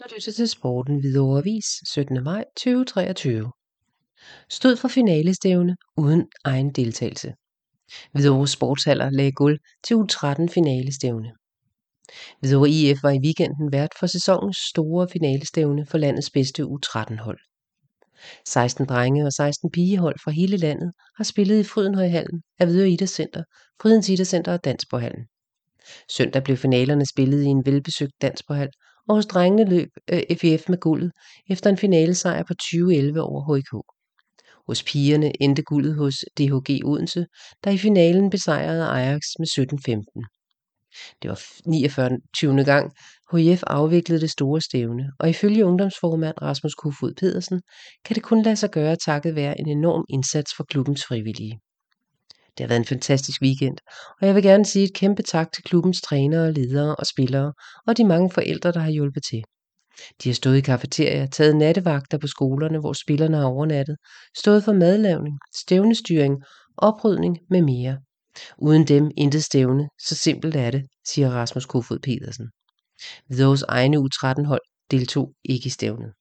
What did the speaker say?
Du lytter til Sporten Hvidovre Avis 17. maj 2023. Stod for finalestævne uden egen deltagelse. Hvidovre Sportshaller lagde guld til U13 finalestævne. Hvidovre IF var i weekenden vært for sæsonens store finalestævne for landets bedste U13-hold. 16 drenge og 16 pigehold fra hele landet har spillet i Frydenhøjhallen af Hvidovre Idrætscenter, Frydens Idrætscenter og Dansborghallen. Søndag blev finalerne spillet i en velbesøgt Dansborhal, og hos drengene løb øh, FIF med guldet efter en finalesejr på 2011 over HIK. Hos pigerne endte guldet hos DHG Odense, der i finalen besejrede Ajax med 17-15. Det var 49. gang HIF afviklede det store stævne, og ifølge ungdomsformand Rasmus Kofod Pedersen kan det kun lade sig gøre takket være en enorm indsats fra klubbens frivillige. Det har været en fantastisk weekend, og jeg vil gerne sige et kæmpe tak til klubbens trænere, ledere og spillere, og de mange forældre, der har hjulpet til. De har stået i kafeterier, taget nattevagter på skolerne, hvor spillerne har overnattet, stået for madlavning, stævnestyring, oprydning med mere. Uden dem intet stævne, så simpelt er det, siger Rasmus Kofod Petersen. Vidås egne U13-hold deltog ikke i stævnet.